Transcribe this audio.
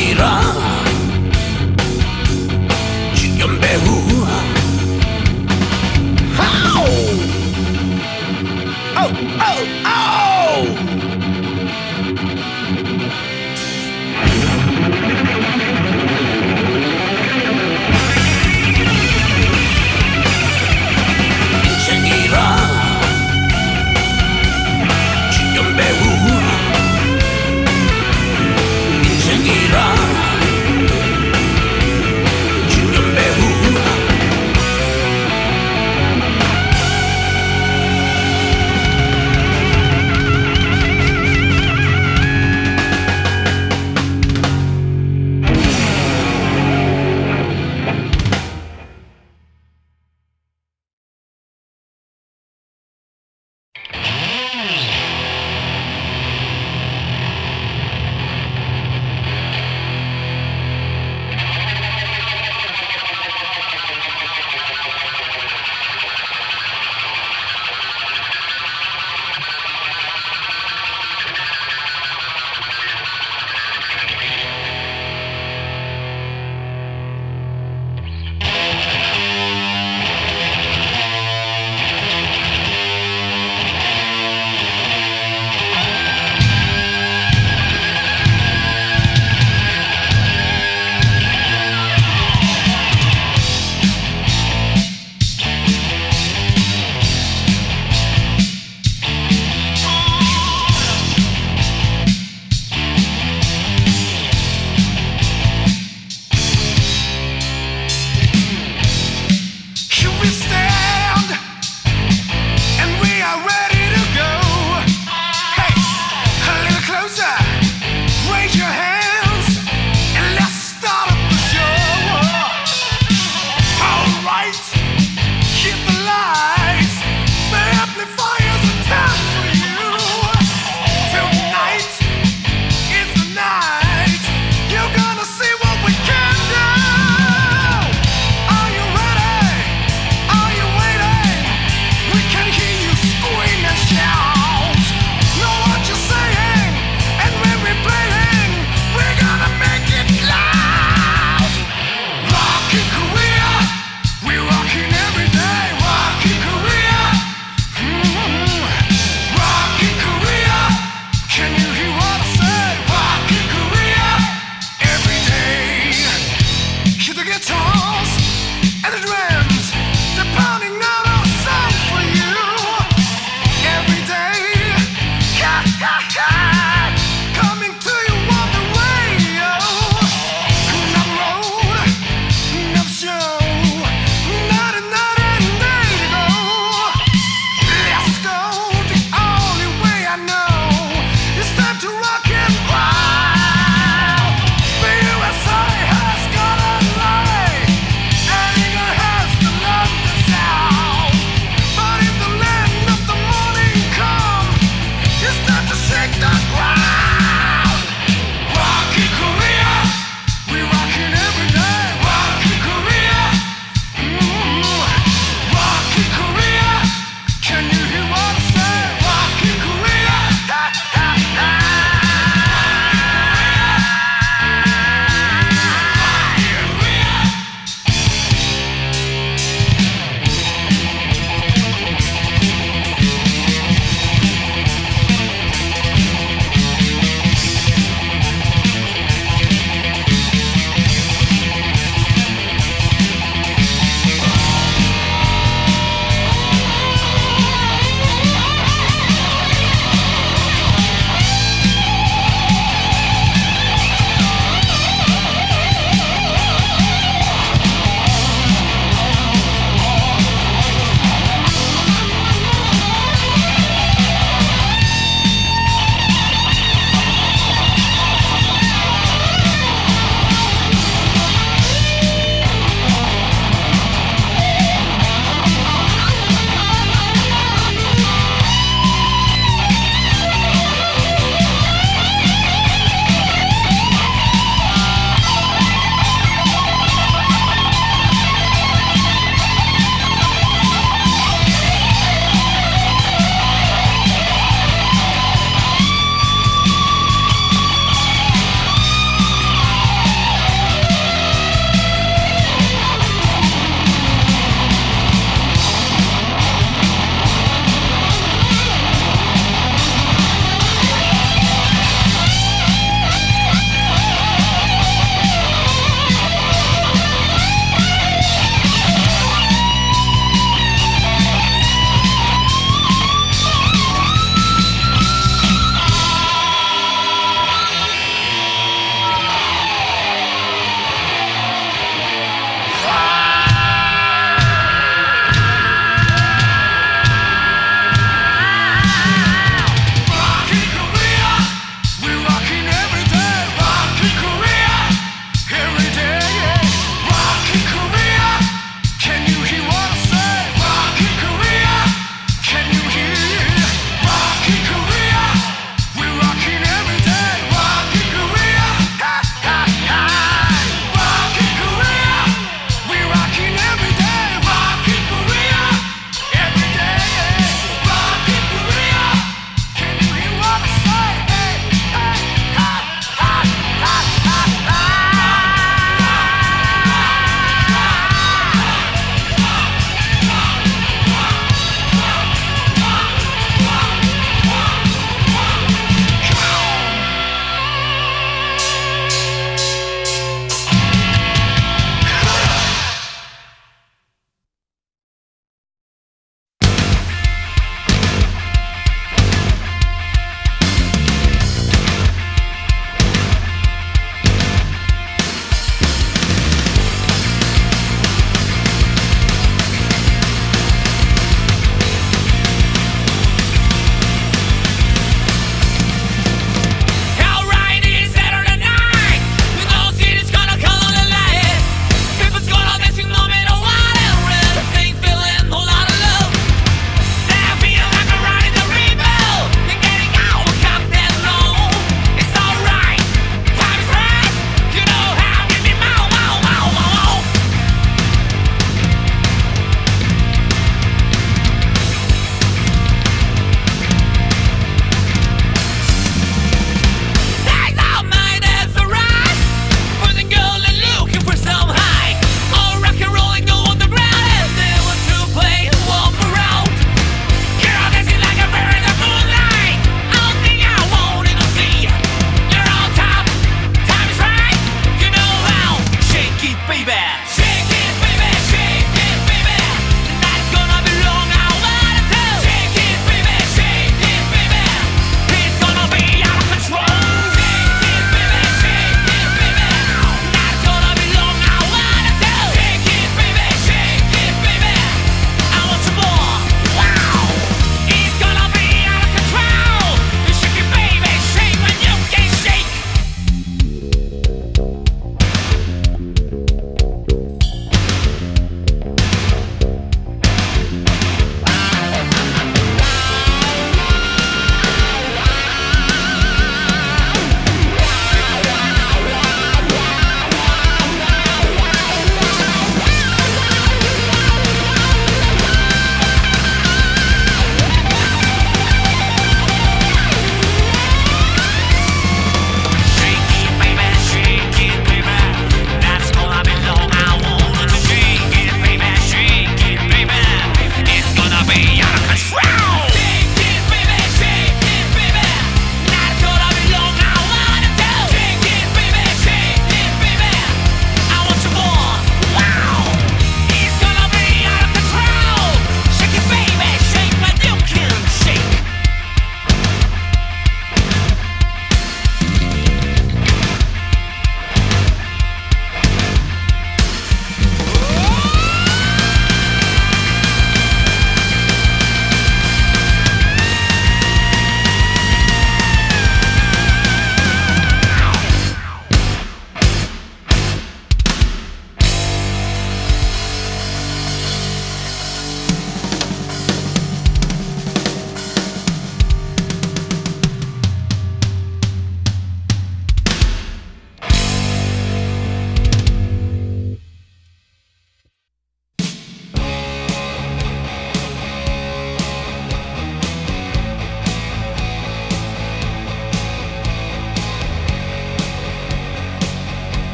Iran